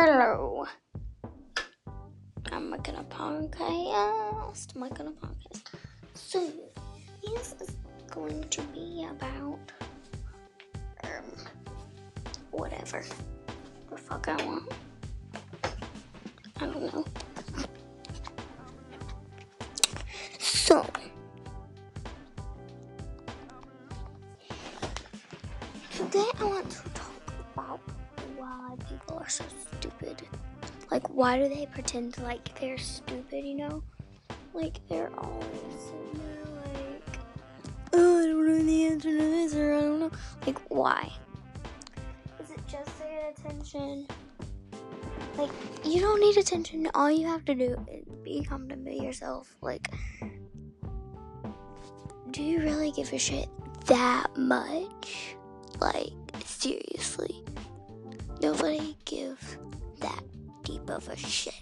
Hello. I'm making a podcast. I'm making a podcast. So, this is going to be about um whatever the fuck I want. I don't know. So, today I want to talk about why people are so stupid. Like, why do they pretend like they're stupid, you know? Like, they're always sitting there like, oh, I don't know the answer to this, or I don't know. Like, why? Is it just to get attention? Like, you don't need attention. All you have to do is be confident with yourself. Like, do you really give a shit that much? Like, seriously. Nobody gives that deep of a shit.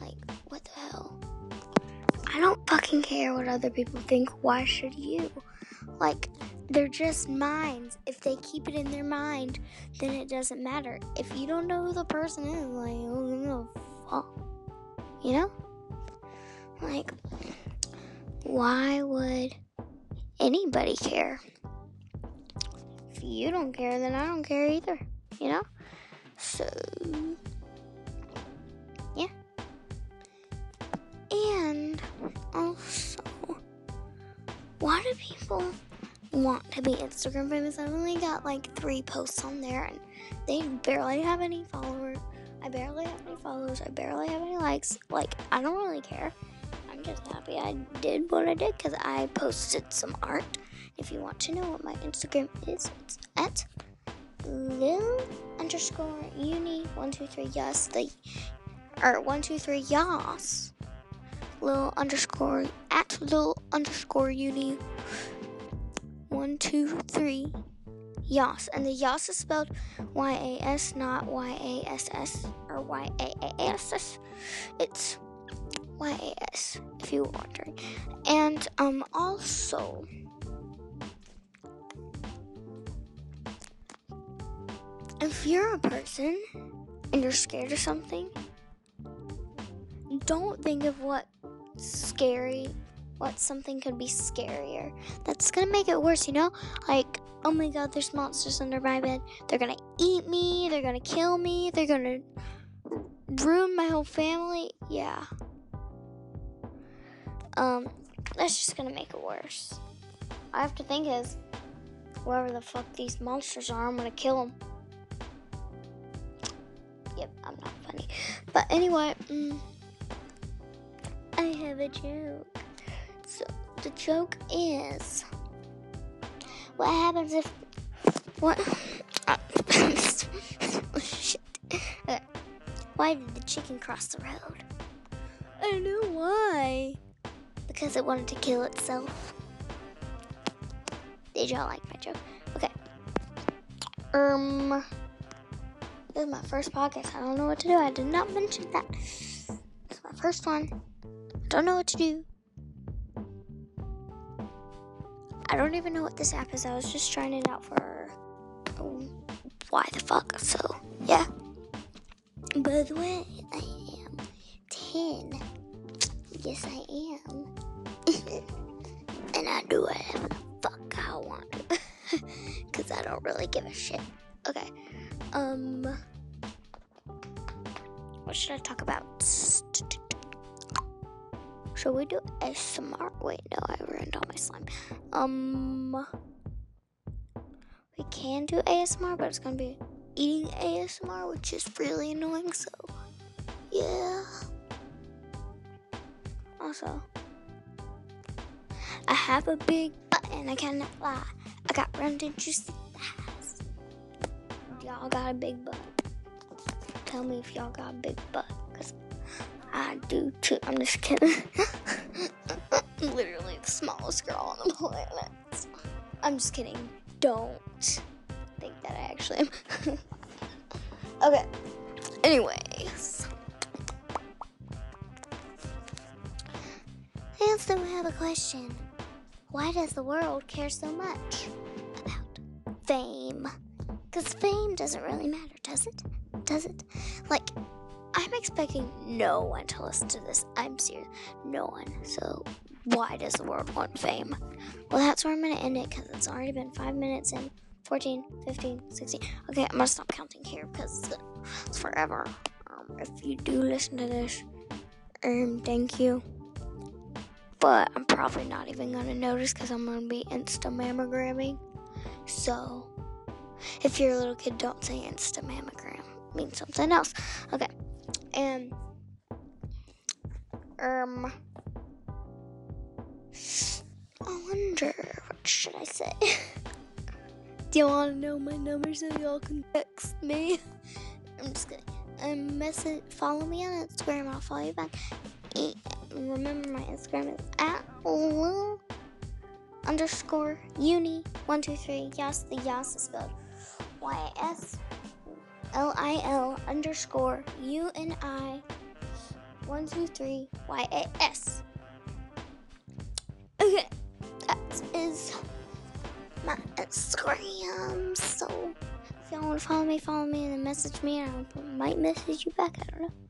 Like, what the hell? I don't fucking care what other people think. Why should you? Like, they're just minds. If they keep it in their mind, then it doesn't matter. If you don't know who the person is, like, oh, fuck. You know? Like, why would anybody care? If you don't care, then I don't care either. You know? So, yeah. And also, why do people want to be Instagram famous? I've only got like three posts on there and they barely have any followers. I barely have any followers. I barely have any likes. Like, I don't really care. I'm just happy I did what I did because I posted some art. If you want to know what my Instagram is, it's at lil underscore uni one two three yes the or one two three yas little underscore at little underscore uni one two three yas and the yas is spelled y a s not y a s s or y a a s s. It's y a s if you were wondering. And um also if you're a person and you're scared of something, don't think of what scary, what something could be scarier. That's gonna make it worse, you know? Like, oh my god, there's monsters under my bed. They're gonna eat me, they're gonna kill me, they're gonna ruin my whole family. Yeah. Um, that's just gonna make it worse. I have to think is, whoever the fuck these monsters are, I'm gonna kill them. Yep, I'm not funny. But anyway, mm, I have a joke. So the joke is, what happens if what? oh, shit. Okay. Why did the chicken cross the road? I don't know why. Because it wanted to kill itself. Did y'all like my joke? Okay. Um. This is my first podcast. I don't know what to do. I did not mention that. It's my first one. I don't know what to do. I don't even know what this app is. I was just trying it out for why the fuck. So, yeah. By the way, I am 10. Yes, I am. and I do whatever the fuck I want. Because I don't really give a shit. Okay. Um, what should I talk about? Should we do ASMR? Wait, no, I ruined all my slime. Um, we can do ASMR, but it's gonna be eating ASMR, which is really annoying. So, yeah. Also, I have a big butt, and I cannot lie. I got round and juicy. Y'all got a big butt. Tell me if y'all got a big butt, cause I do too. I'm just kidding. I'm literally the smallest girl on the planet. I'm just kidding. Don't think that I actually am. okay. Anyways. I also have a question. Why does the world care so much about fame? Because fame doesn't really matter, does it? does it. Like, I'm expecting no one to listen to this. I'm serious. No one. So, why does the world want fame? Well, that's where I'm going to end it because it's already been five minutes and 14, 15, 16. Okay, I'm going to stop counting here because it's forever. Um, if you do listen to this, um, thank you. But I'm probably not even going to notice because I'm going to be insta mammogramming. So, if you're a little kid, don't say insta mammogram. It means something else. Okay. And, um, I wonder, what should I say? Do you want to know my number so y'all can text me? I'm just kidding. Um, message, follow me on Instagram. I'll follow you back. Remember, my Instagram is at underscore uni one two three. Yes, the yes is spelled Y S L I L underscore U N I one two three Y A S. Okay, that is my Instagram. So if y'all want to follow me, follow me and then message me, and I might message you back. I don't know.